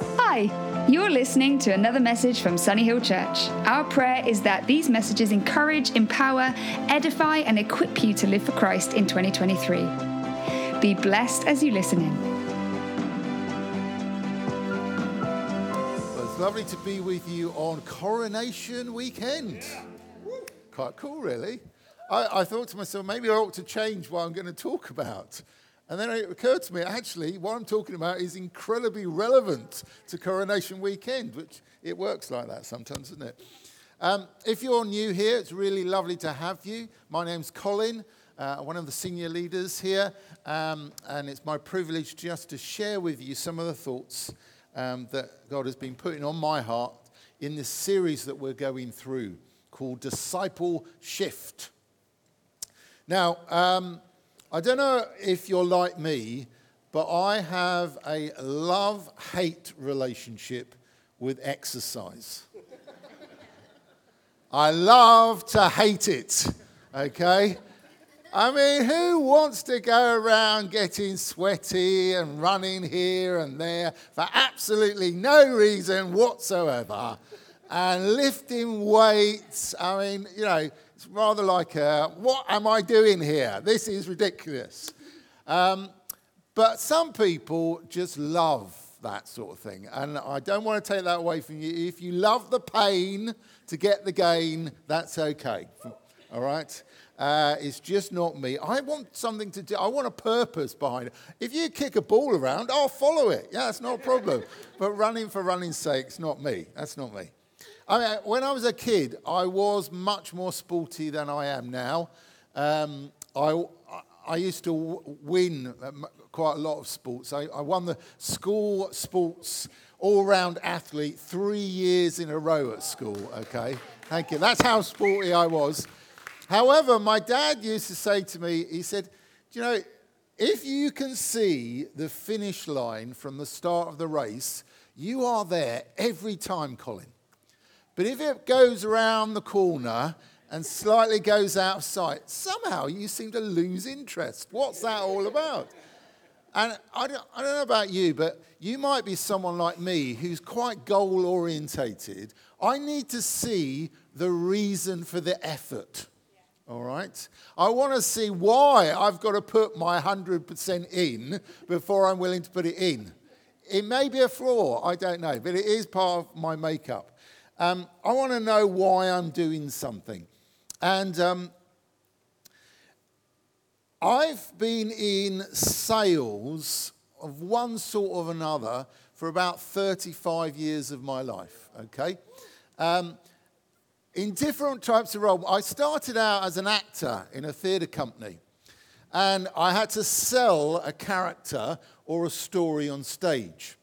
Hi, you're listening to another message from Sunny Hill Church. Our prayer is that these messages encourage, empower, edify, and equip you to live for Christ in 2023. Be blessed as you listen in. Well, it's lovely to be with you on Coronation Weekend. Quite cool, really. I, I thought to myself, maybe I ought to change what I'm going to talk about. And then it occurred to me, actually, what I'm talking about is incredibly relevant to Coronation Weekend, which it works like that sometimes, doesn't it? Um, if you're new here, it's really lovely to have you. My name's Colin, uh, one of the senior leaders here, um, and it's my privilege just to share with you some of the thoughts um, that God has been putting on my heart in this series that we're going through called Disciple Shift. Now, um, I don't know if you're like me, but I have a love hate relationship with exercise. I love to hate it, okay? I mean, who wants to go around getting sweaty and running here and there for absolutely no reason whatsoever and lifting weights? I mean, you know, it's rather like, a, what am I doing here? This is ridiculous. Um, but some people just love that sort of thing. And I don't want to take that away from you. If you love the pain to get the gain, that's okay. All right? Uh, it's just not me. I want something to do. I want a purpose behind it. If you kick a ball around, I'll follow it. Yeah, it's not a problem. but running for running's sake, it's not me. That's not me. I mean, when I was a kid, I was much more sporty than I am now. Um, I, I used to win quite a lot of sports. I, I won the school sports all round athlete three years in a row at school, okay? Thank you. That's how sporty I was. However, my dad used to say to me, he said, Do you know, if you can see the finish line from the start of the race, you are there every time, Colin. But if it goes around the corner and slightly goes out of sight, somehow you seem to lose interest. What's that all about? And I don't, I don't know about you, but you might be someone like me who's quite goal orientated. I need to see the reason for the effort. All right? I want to see why I've got to put my 100% in before I'm willing to put it in. It may be a flaw, I don't know, but it is part of my makeup. Um, I want to know why I'm doing something. And um, I've been in sales of one sort or another for about 35 years of my life, okay? Um, in different types of roles. I started out as an actor in a theatre company, and I had to sell a character or a story on stage.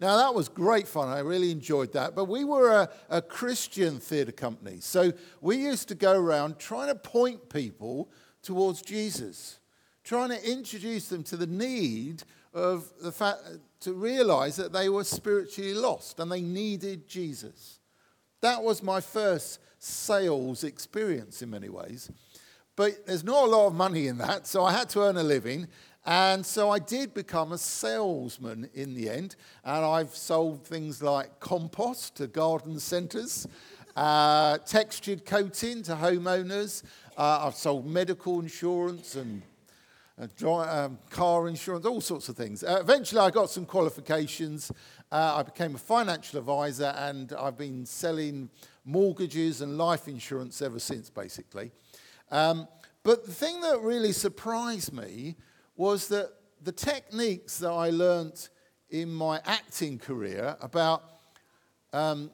Now, that was great fun. I really enjoyed that. But we were a, a Christian theatre company. So we used to go around trying to point people towards Jesus, trying to introduce them to the need of the fact to realize that they were spiritually lost and they needed Jesus. That was my first sales experience in many ways. But there's not a lot of money in that, so I had to earn a living. And so I did become a salesman in the end. And I've sold things like compost to garden centres, uh, textured coating to homeowners. Uh, I've sold medical insurance and uh, dry, um, car insurance, all sorts of things. Uh, eventually, I got some qualifications. Uh, I became a financial advisor, and I've been selling mortgages and life insurance ever since, basically. Um, but the thing that really surprised me was that the techniques that I learnt in my acting career about um,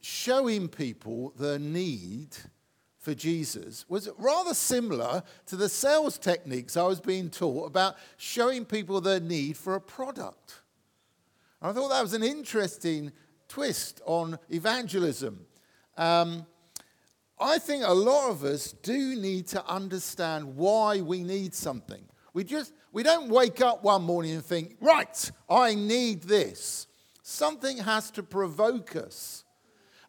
showing people the need for Jesus was rather similar to the sales techniques I was being taught about showing people their need for a product. And I thought that was an interesting twist on evangelism. Um, I think a lot of us do need to understand why we need something. We just we don't wake up one morning and think, "Right, I need this." Something has to provoke us.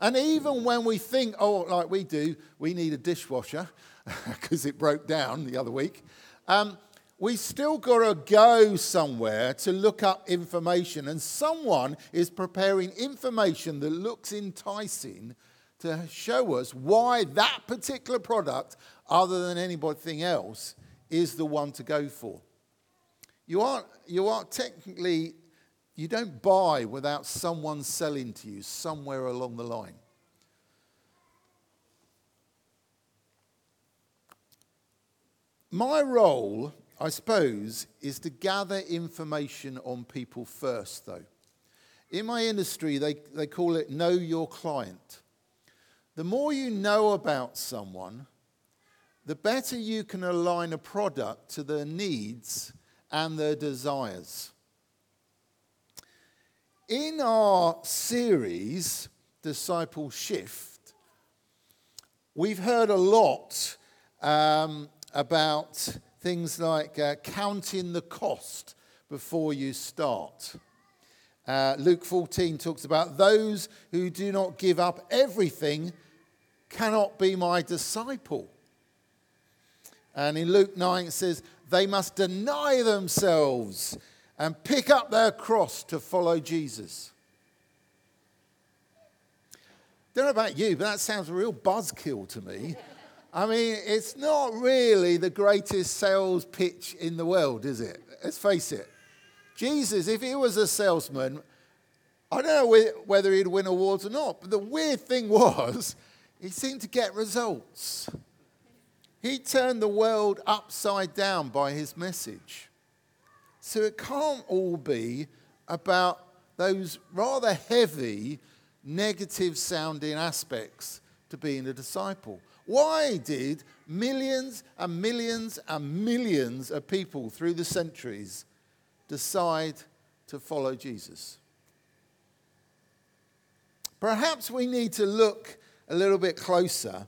And even when we think, oh, like we do, we need a dishwasher because it broke down the other week. Um, we still got to go somewhere to look up information, and someone is preparing information that looks enticing to show us why that particular product, other than anything else, is the one to go for. You aren't, you aren't technically, you don't buy without someone selling to you somewhere along the line. My role, I suppose, is to gather information on people first, though. In my industry, they, they call it know your client. The more you know about someone, the better you can align a product to their needs and their desires. In our series, Disciple Shift, we've heard a lot um, about things like uh, counting the cost before you start. Uh, Luke 14 talks about those who do not give up everything cannot be my disciple. And in Luke 9 it says, they must deny themselves and pick up their cross to follow Jesus. Don't know about you, but that sounds a real buzzkill to me. I mean, it's not really the greatest sales pitch in the world, is it? Let's face it. Jesus, if he was a salesman, I don't know whether he'd win awards or not, but the weird thing was, he seemed to get results. He turned the world upside down by his message. So it can't all be about those rather heavy, negative sounding aspects to being a disciple. Why did millions and millions and millions of people through the centuries decide to follow Jesus? Perhaps we need to look a little bit closer.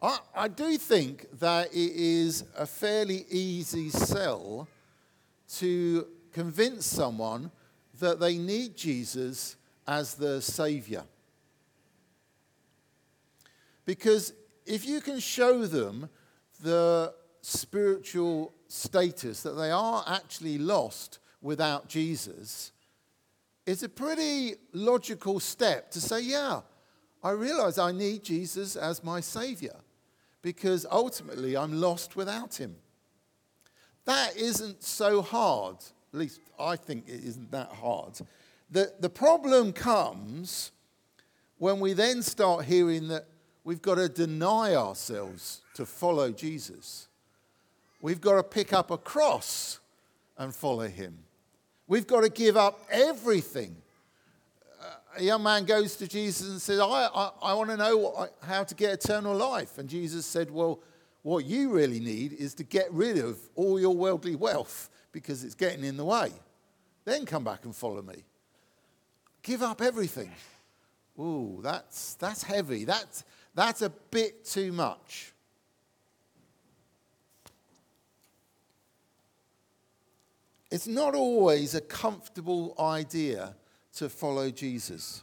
I, I do think that it is a fairly easy sell to convince someone that they need Jesus as their Savior. Because if you can show them the spiritual status that they are actually lost without Jesus, it's a pretty logical step to say, yeah, I realize I need Jesus as my Savior because ultimately I'm lost without Him. That isn't so hard. At least I think it isn't that hard. The, the problem comes when we then start hearing that we've got to deny ourselves to follow Jesus. We've got to pick up a cross and follow him. We've got to give up everything. A young man goes to Jesus and says, I, I, I want to know how to get eternal life. And Jesus said, Well, what you really need is to get rid of all your worldly wealth because it's getting in the way. Then come back and follow me. Give up everything. Ooh, that's, that's heavy. That's, that's a bit too much. It's not always a comfortable idea to follow Jesus.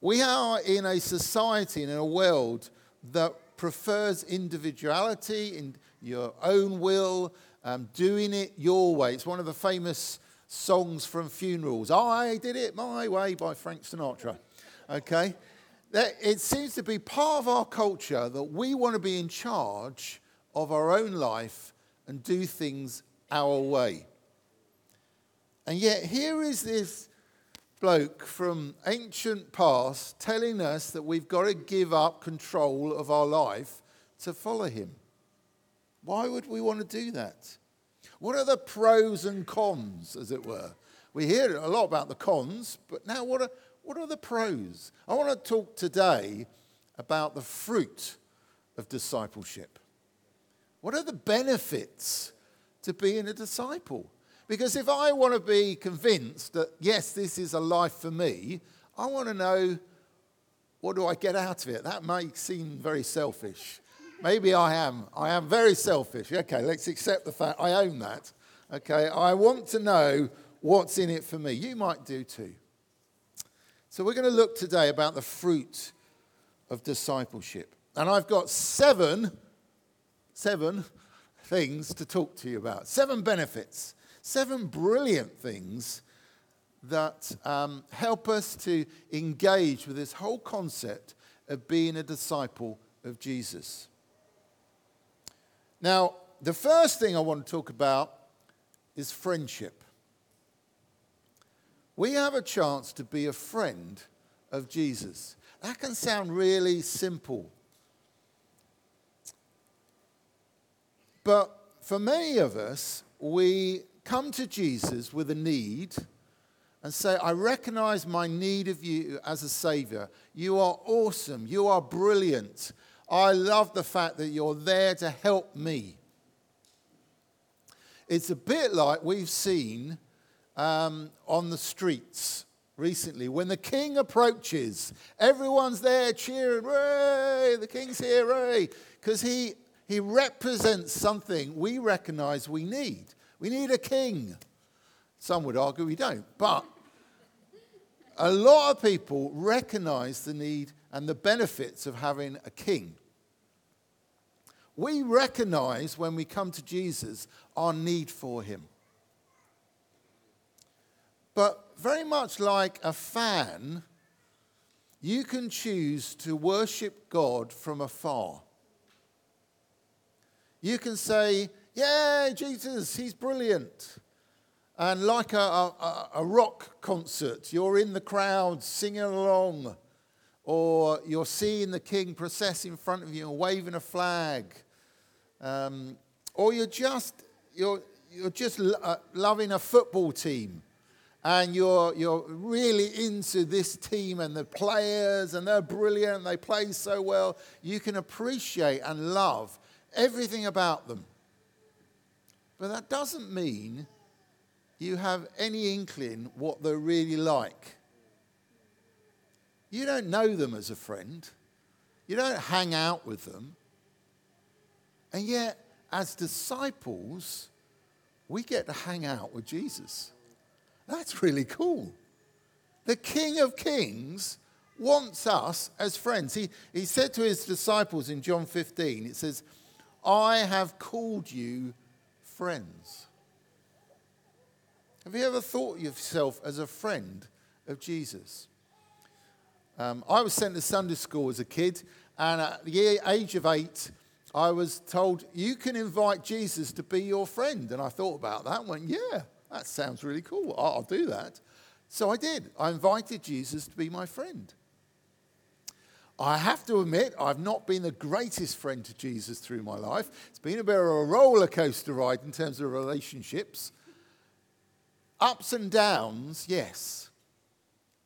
We are in a society and in a world that prefers individuality in your own will, um, doing it your way. It's one of the famous songs from funerals. I did it my way by Frank Sinatra. Okay? it seems to be part of our culture that we want to be in charge of our own life and do things our way. And yet, here is this bloke from ancient past telling us that we've got to give up control of our life to follow him. Why would we want to do that? What are the pros and cons, as it were? We hear a lot about the cons, but now what are, what are the pros? I want to talk today about the fruit of discipleship. What are the benefits to being a disciple? Because if I want to be convinced that, yes, this is a life for me, I want to know what do I get out of it? That may seem very selfish. Maybe I am. I am very selfish. Okay, let's accept the fact I own that. Okay, I want to know what's in it for me. You might do too. So we're going to look today about the fruit of discipleship. And I've got seven, seven things to talk to you about. Seven benefits. Seven brilliant things that um, help us to engage with this whole concept of being a disciple of Jesus. Now, the first thing I want to talk about is friendship. We have a chance to be a friend of Jesus. That can sound really simple. But for many of us, we come to Jesus with a need and say, I recognize my need of you as a Savior. You are awesome. You are brilliant. I love the fact that you're there to help me. It's a bit like we've seen um, on the streets recently. When the king approaches, everyone's there cheering, Hooray, the king's here, hooray, because he, he represents something we recognize we need. We need a king. Some would argue we don't. But a lot of people recognize the need and the benefits of having a king. We recognize when we come to Jesus our need for him. But very much like a fan, you can choose to worship God from afar. You can say, Yeah, Jesus, he's brilliant. And like a, a, a, rock concert, you're in the crowd singing along, or you're seeing the king process in front of you and waving a flag, um, or you're just, you're, you're just uh, loving a football team and you're, you're really into this team and the players and they're brilliant, they play so well, you can appreciate and love everything about them. But that doesn't mean you have any inkling what they're really like. You don't know them as a friend. You don't hang out with them. And yet, as disciples, we get to hang out with Jesus. That's really cool. The King of Kings wants us as friends. He, he said to his disciples in John 15, it says, I have called you friends. Have you ever thought yourself as a friend of Jesus? Um, I was sent to Sunday school as a kid, and at the age of eight, I was told, You can invite Jesus to be your friend. And I thought about that and went, Yeah, that sounds really cool. I'll do that. So I did. I invited Jesus to be my friend. I have to admit, I've not been the greatest friend to Jesus through my life. It's been a bit of a roller coaster ride in terms of relationships. Ups and downs, yes.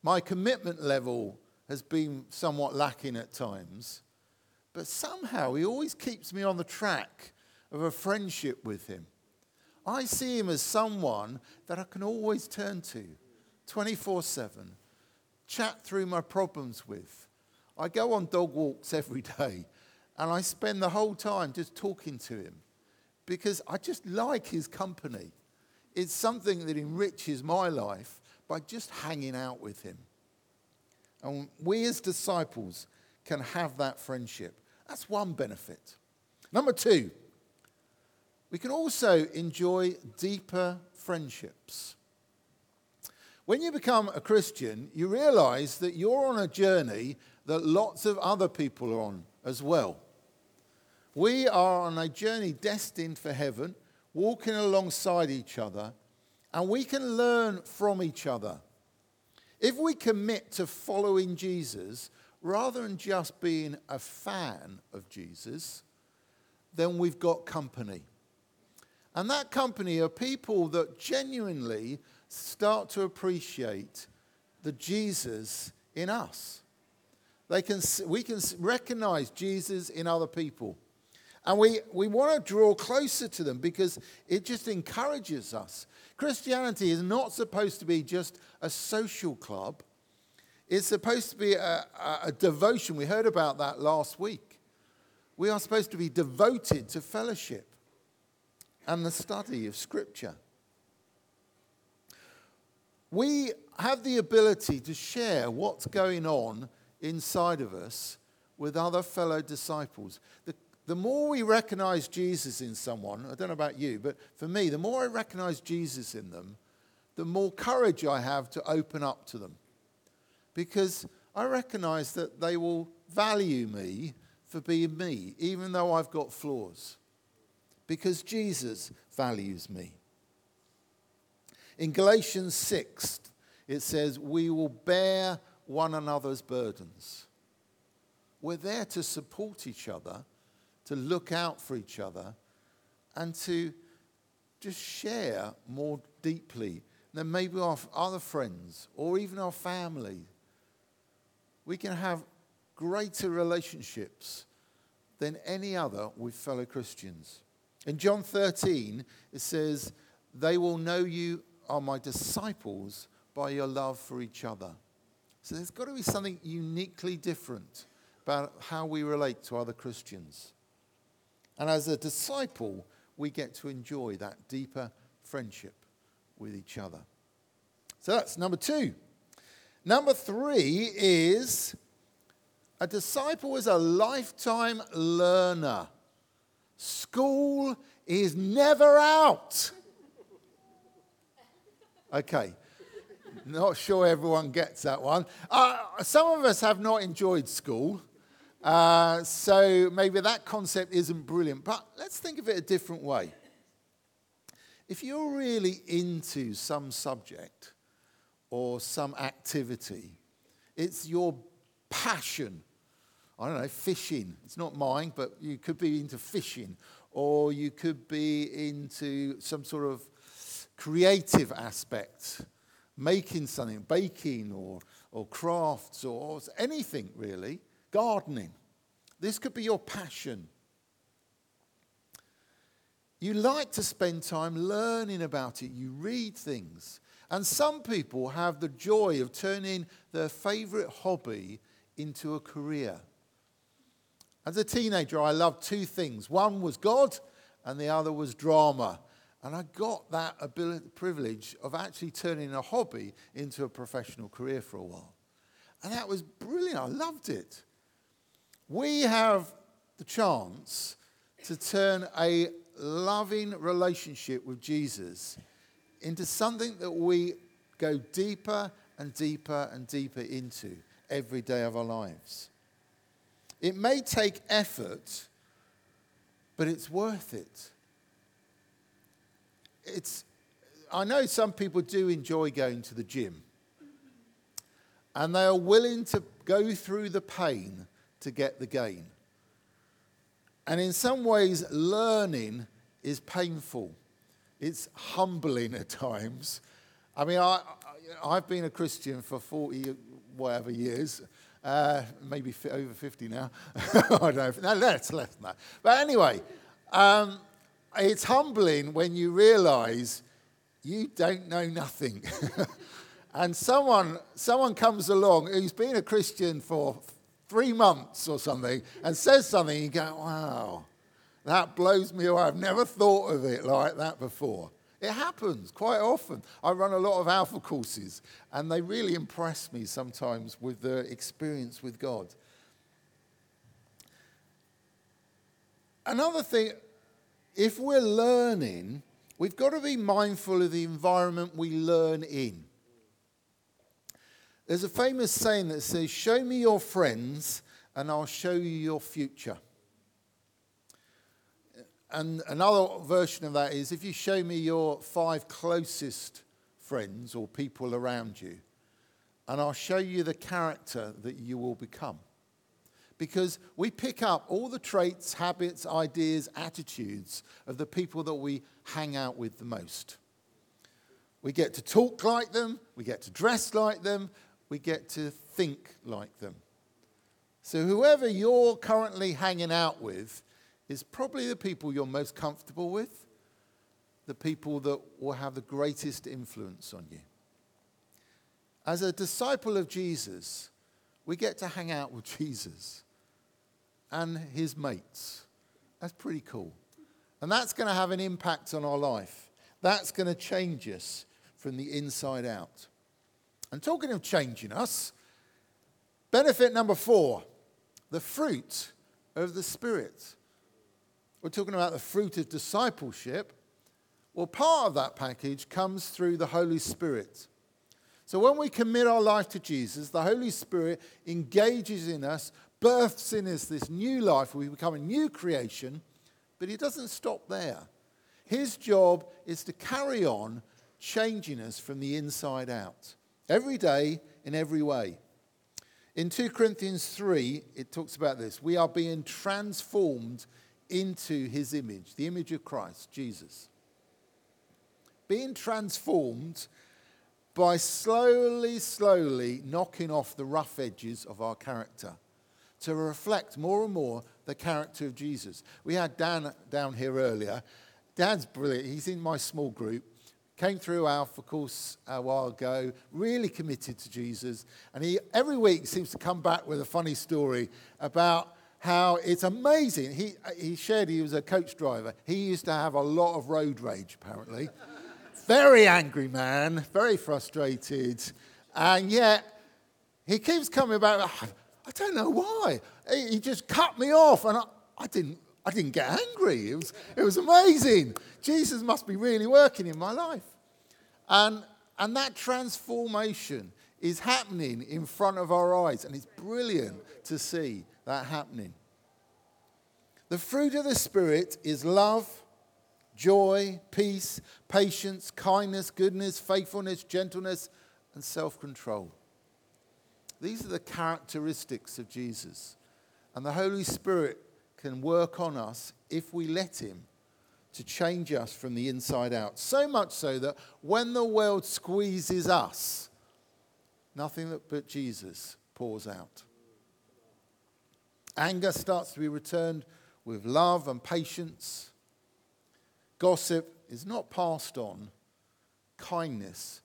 My commitment level has been somewhat lacking at times, but somehow he always keeps me on the track of a friendship with him. I see him as someone that I can always turn to 24 7, chat through my problems with. I go on dog walks every day and I spend the whole time just talking to him because I just like his company. It's something that enriches my life by just hanging out with him. And we as disciples can have that friendship. That's one benefit. Number two, we can also enjoy deeper friendships. When you become a Christian, you realize that you're on a journey that lots of other people are on as well. We are on a journey destined for heaven walking alongside each other, and we can learn from each other. If we commit to following Jesus rather than just being a fan of Jesus, then we've got company. And that company are people that genuinely start to appreciate the Jesus in us. They can, we can recognize Jesus in other people. And we, we want to draw closer to them because it just encourages us. Christianity is not supposed to be just a social club, it's supposed to be a, a, a devotion. We heard about that last week. We are supposed to be devoted to fellowship and the study of Scripture. We have the ability to share what's going on inside of us with other fellow disciples. The the more we recognize Jesus in someone, I don't know about you, but for me, the more I recognize Jesus in them, the more courage I have to open up to them. Because I recognize that they will value me for being me, even though I've got flaws. Because Jesus values me. In Galatians 6, it says, We will bear one another's burdens. We're there to support each other, to look out for each other, and to just share more deeply than maybe our other friends or even our family. We can have greater relationships than any other with fellow Christians. In John 13, it says, They will know you are my disciples by your love for each other. So there's got to be something uniquely different about how we relate to other Christians. And as a disciple, we get to enjoy that deeper friendship with each other. So that's number two. Number three is a disciple is a lifetime learner. School is never out. Okay. Not sure everyone gets that one. Uh, some of us have not enjoyed school, uh, so maybe that concept isn't brilliant. But let's think of it a different way. If you're really into some subject or some activity, it's your passion. I don't know, fishing. It's not mine, but you could be into fishing, or you could be into some sort of creative aspect, making something, baking or, or crafts or anything really, gardening. This could be your passion. You like to spend time learning about it. You read things. And some people have the joy of turning their favorite hobby into a career. As a teenager, I loved two things one was God, and the other was drama. And I got that ability, privilege of actually turning a hobby into a professional career for a while. And that was brilliant. I loved it. We have the chance to turn a loving relationship with Jesus into something that we go deeper and deeper and deeper into every day of our lives. It may take effort, but it's worth it it's, I know some people do enjoy going to the gym, and they are willing to go through the pain to get the gain. And in some ways, learning is painful. It's humbling at times. I mean, I, I've been a Christian for 40 whatever years, uh, maybe over 50 now. I don't know. No, less, less than that. But anyway, um, it's humbling when you realize you don't know nothing. and someone, someone comes along who's been a Christian for three months or something and says something, you go, wow, that blows me away. I've never thought of it like that before. It happens quite often. I run a lot of alpha courses, and they really impress me sometimes with their experience with God. Another thing if we're learning, we've got to be mindful of the environment we learn in. There's a famous saying that says, Show me your friends, and I'll show you your future. And another version of that is if you show me your five closest friends or people around you, and I'll show you the character that you will become because we pick up all the traits, habits, ideas, attitudes of the people that we hang out with the most. We get to talk like them, we get to dress like them, we get to think like them. So, whoever you're currently hanging out with is probably the people you're most comfortable with, the people that will have the greatest influence on you. As a disciple of Jesus, we get to hang out with Jesus and his mates. That's pretty cool. And that's going to have an impact on our life. That's going to change us from the inside out. And talking of changing us, benefit number four the fruit of the Spirit. we're talking about the fruit of discipleship. Well, part of that package comes through the Holy Spirit. So when we commit our life to Jesus, the Holy Spirit engages in us, births in us this new life. We become a new creation, but He doesn't stop there. His job is to carry on changing us from the inside out, every day, in every way. In 2 Corinthians 3, it talks about this. We are being transformed into his image, the image of Christ, Jesus. Being transformed by slowly, slowly knocking off the rough edges of our character to reflect more and more the character of Jesus. We had Dan down here earlier. Dan's brilliant. He's in my small group came through Alpha course a while ago, really committed to Jesus. And he every week seems to come back with a funny story about how it's amazing. He, he shared he was a coach driver. He used to have a lot of road rage, apparently. very angry man, very frustrated. And yet, he keeps coming back. I don't know why. He just cut me off, and I, I didn't I didn't get angry. It was, it was amazing. Jesus must be really working in my life. And, and that transformation is happening in front of our eyes. And it's brilliant to see that happening. The fruit of the Spirit is love, joy, peace, patience, kindness, goodness, faithfulness, gentleness, and self control. These are the characteristics of Jesus. And the Holy Spirit can work on us if we let Him to change us from the inside out. So much so that when the world squeezes us, nothing but Jesus pours out. Anger starts to be returned with love and patience. Gossip is not passed on. Kindness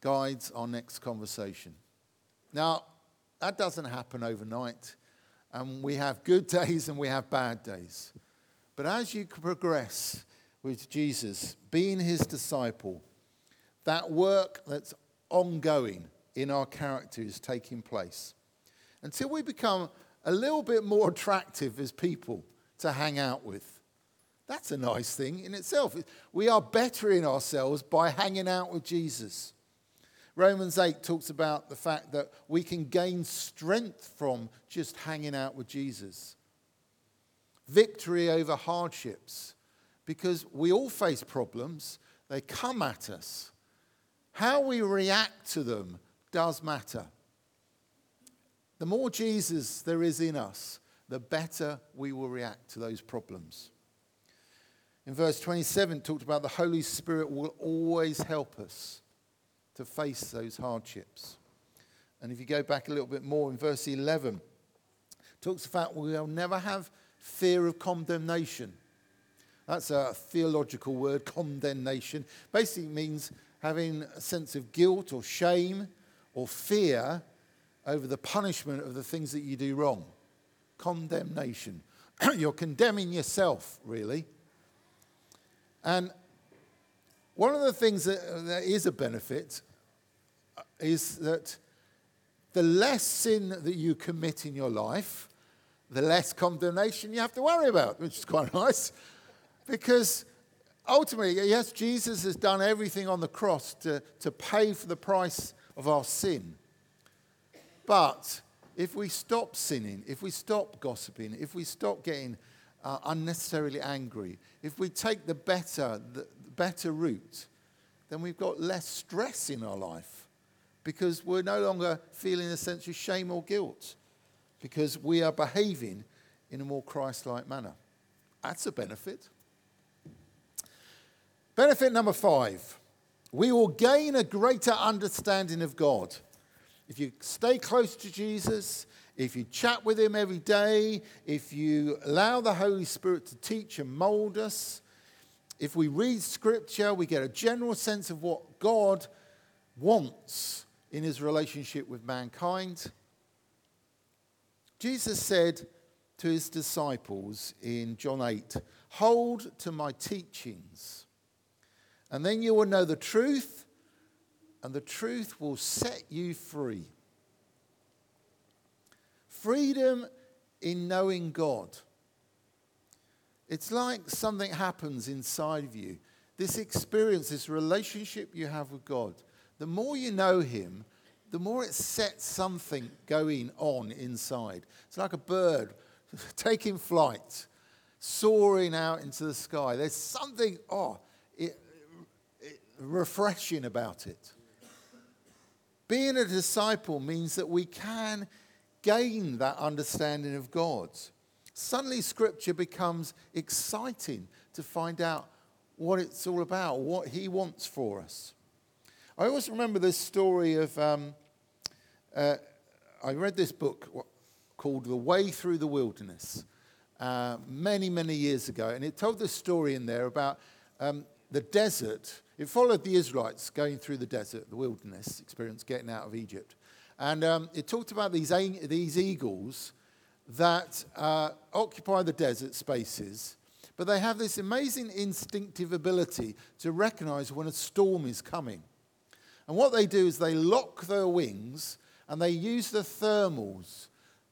guides our next conversation. Now, that doesn't happen overnight and we have good days and we have bad days. But as you progress with Jesus, being his disciple, that work that's ongoing in our character is taking place. Until we become a little bit more attractive as people to hang out with. That's a nice thing in itself. We are bettering ourselves by hanging out with Jesus. Romans 8 talks about the fact that we can gain strength from just hanging out with Jesus. Victory over hardships, because we all face problems, they come at us. How we react to them does matter. The more Jesus there is in us, the better we will react to those problems. In verse 27, talked about the Holy Spirit will always help us to face those hardships. And if you go back a little bit more in verse 11, talks about we will never have fear of condemnation. That's a theological word, condemnation. Basically means having a sense of guilt or shame or fear over the punishment of the things that you do wrong. Condemnation. You're condemning yourself, really. And one of the things that, that is a benefit is that the less sin that you commit in your life, the less condemnation you have to worry about, which is quite nice. Because ultimately, yes, Jesus has done everything on the cross to, to pay for the price of our sin. But if we stop sinning, if we stop gossiping, if we stop getting uh, unnecessarily angry, if we take the better, the better route, then we've got less stress in our life because we're no longer feeling a sense of shame or guilt because we are behaving in a more Christ like manner. That's a benefit. Benefit number five we will gain a greater understanding of God. If you stay close to Jesus, if you chat with Him every day, if you allow the Holy Spirit to teach and mold us, if we read Scripture, we get a general sense of what God wants in his relationship with mankind. Jesus said to his disciples in John 8, Hold to my teachings, and then you will know the truth, and the truth will set you free. Freedom in knowing God. It's like something happens inside of you. This experience, this relationship you have with God, the more you know Him, the more it sets something going on inside. It's like a bird taking flight, soaring out into the sky. There's something, oh, it, it, refreshing about it. Being a disciple means that we can gain that understanding of God. Suddenly, Scripture becomes exciting to find out what it's all about, what He wants for us. I always remember this story of. Um, uh, I read this book called The Way Through the Wilderness uh, many, many years ago, and it told this story in there about um, the desert. It followed the Israelites going through the desert, the wilderness experience, getting out of Egypt. And um, it talked about these, these eagles that uh, occupy the desert spaces, but they have this amazing instinctive ability to recognize when a storm is coming. And what they do is they lock their wings and they use the thermals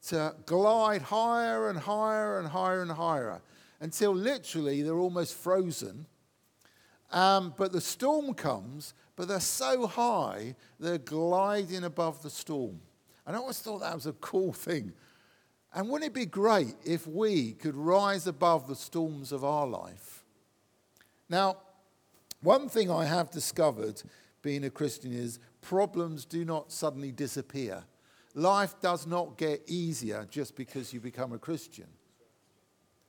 to glide higher and higher and higher and higher until literally they're almost frozen. Um, but the storm comes, but they're so high, they're gliding above the storm. And I always thought that was a cool thing. And wouldn't it be great if we could rise above the storms of our life? Now, one thing I have discovered being a Christian is problems do not suddenly disappear. Life does not get easier just because you become a Christian.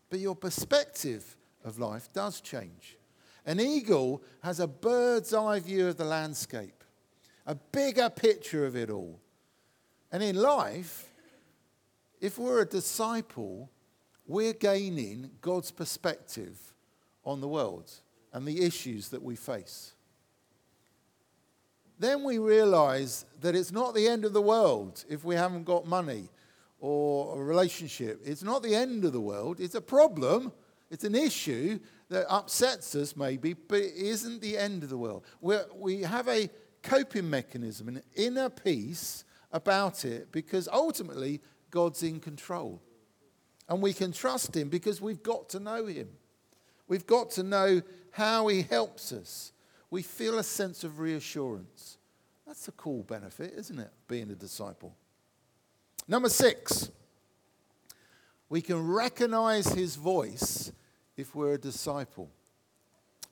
But your perspective of life does change. An eagle has a bird's eye view of the landscape, a bigger picture of it all. And in life, if we're a disciple, we're gaining God's perspective on the world and the issues that we face. Then we realize that it's not the end of the world if we haven't got money or a relationship. It's not the end of the world. It's a problem, it's an issue that upsets us, maybe, but it isn't the end of the world. We're, we have a coping mechanism, an inner peace about it because ultimately God's in control. And we can trust Him because we've got to know Him. We've got to know how He helps us. We feel a sense of reassurance. That's a cool benefit, isn't it? Being a disciple. Number six, we can recognize His voice if we're a disciple.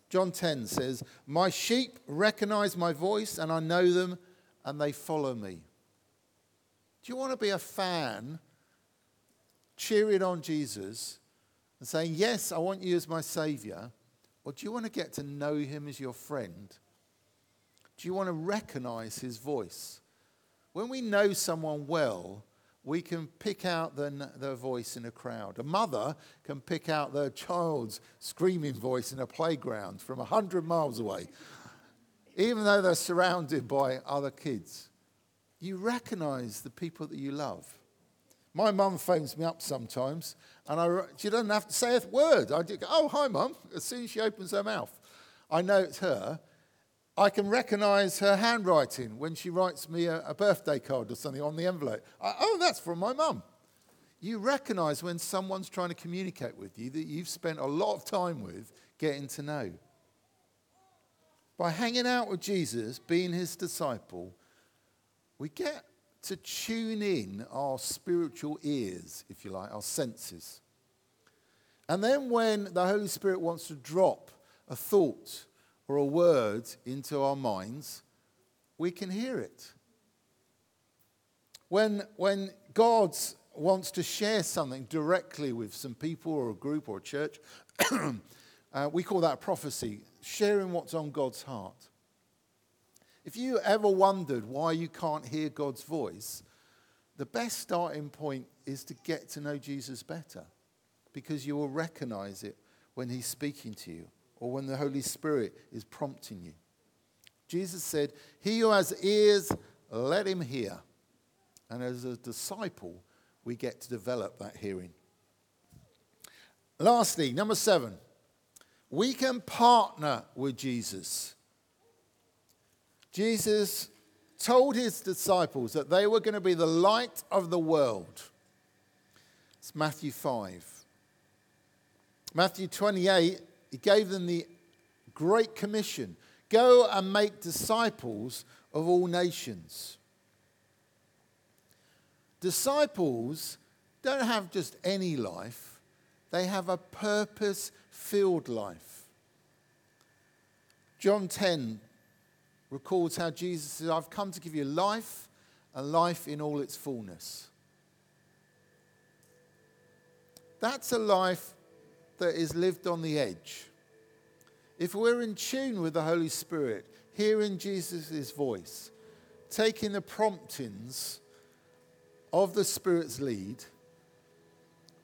John 10 says, My sheep recognize my voice, and I know them, and they follow me. Do you want to be a fan cheering on Jesus and saying, Yes, I want you as my Savior? Or do you want to get to know him as your friend? Do you want to recognize his voice? When we know someone well, we can pick out their, voice in a crowd. A mother can pick out their child's screaming voice in a playground from 100 miles away, even though they're surrounded by other kids you recognize the people that you love. My mum phones me up sometimes, and I, she doesn't have to say a word. I do go, oh, hi, mum, as soon as she opens her mouth. I know it's her. I can recognize her handwriting when she writes me a, a birthday card or something on the envelope. I, oh, that's from my mum. You recognize when someone's trying to communicate with you that you've spent a lot of time with getting to know. By hanging out with Jesus, being his disciple, we get to tune in our spiritual ears, if you like, our senses. And then when the Holy Spirit wants to drop a thought or a word into our minds, we can hear it. When, when God wants to share something directly with some people or a group or a church, uh, we call that prophecy, sharing what's on God's heart. If you ever wondered why you can't hear God's voice, the best starting point is to get to know Jesus better because you will recognize it when he's speaking to you or when the Holy Spirit is prompting you. Jesus said, He who has ears, let him hear. And as a disciple, we get to develop that hearing. Lastly, number seven, we can partner with Jesus. Jesus told his disciples that they were going to be the light of the world. It's Matthew 5. Matthew 28, he gave them the Great Commission go and make disciples of all nations. Disciples don't have just any life, they have a purpose filled life. John 10 records how Jesus says, I've come to give you life and life in all its fullness. That's a life that is lived on the edge. If we're in tune with the Holy Spirit, hearing Jesus' voice, taking the promptings of the Spirit's lead,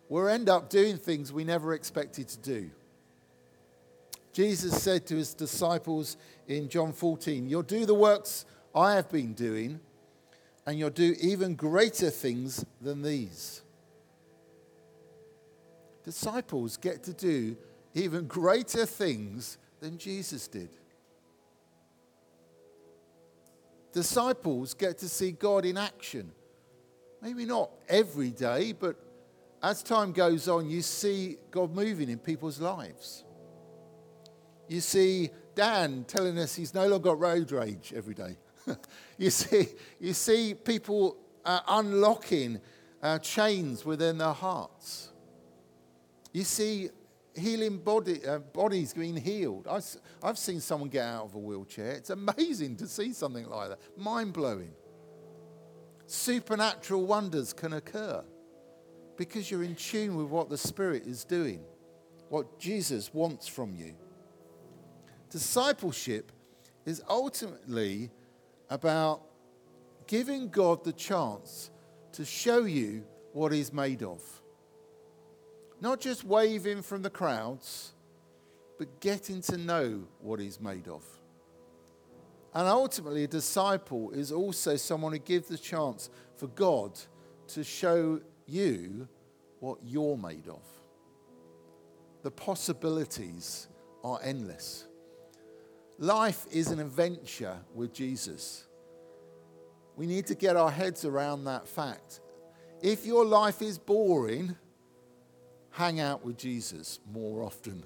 we'll end up doing things we never expected to do. Jesus said to his disciples in John 14, You'll do the works I have been doing, and you'll do even greater things than these. Disciples get to do even greater things than Jesus did. Disciples get to see God in action. Maybe not every day, but as time goes on, you see God moving in people's lives. You see Dan telling us he's no longer got road rage every day. you, see, you see people uh, unlocking uh, chains within their hearts. You see healing body, uh, bodies being healed. I've, I've seen someone get out of a wheelchair. It's amazing to see something like that. Mind blowing. Supernatural wonders can occur because you're in tune with what the Spirit is doing, what Jesus wants from you. Discipleship is ultimately about giving God the chance to show you what He's made of. Not just waving from the crowds, but getting to know what He's made of. And ultimately, a disciple is also someone who gives the chance for God to show you what you're made of. The possibilities are endless. Life is an adventure with Jesus. We need to get our heads around that fact. If your life is boring, hang out with Jesus more often.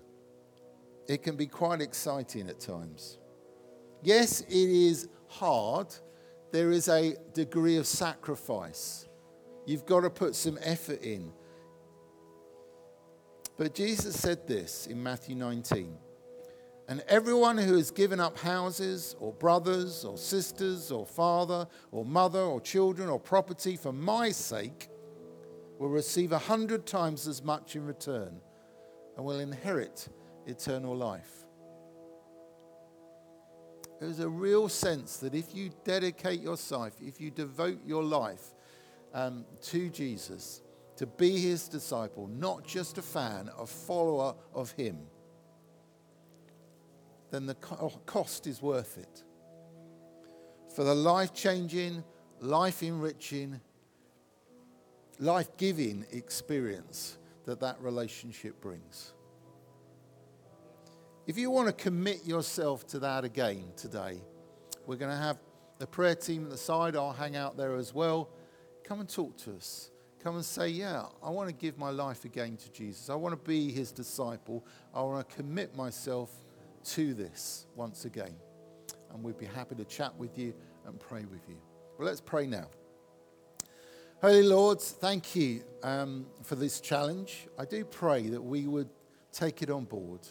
It can be quite exciting at times. Yes, it is hard. There is a degree of sacrifice. You've got to put some effort in. But Jesus said this in Matthew 19 and everyone who has given up houses, or brothers, or sisters, or father, or mother, or children, or property for my sake will receive a hundred times as much in return and will inherit eternal life. There's a real sense that if you dedicate yourself, if you devote your life um, to Jesus, to be his disciple, not just a fan, a follower of him then the oh, cost is worth it. For the life changing, life enriching, life giving experience that that relationship brings. If you want to commit yourself to that again today, we're going to have the prayer team at the side. I'll hang out there as well. Come and talk to us. Come and say, Yeah, I want to give my life again to Jesus. I want to be his disciple. I want to commit myself to this once again. And we'd be happy to chat with you and pray with you. Well, let's pray now. Holy Lord, thank you um, for this challenge. I do pray that we would take it on board.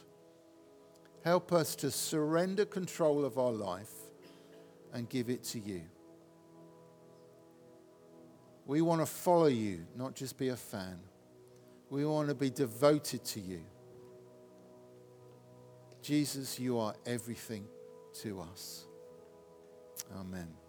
Help us to surrender control of our life and give it to you. We want to follow you, not just be a fan. We want to be devoted to you. Jesus, you are everything to us. Amen.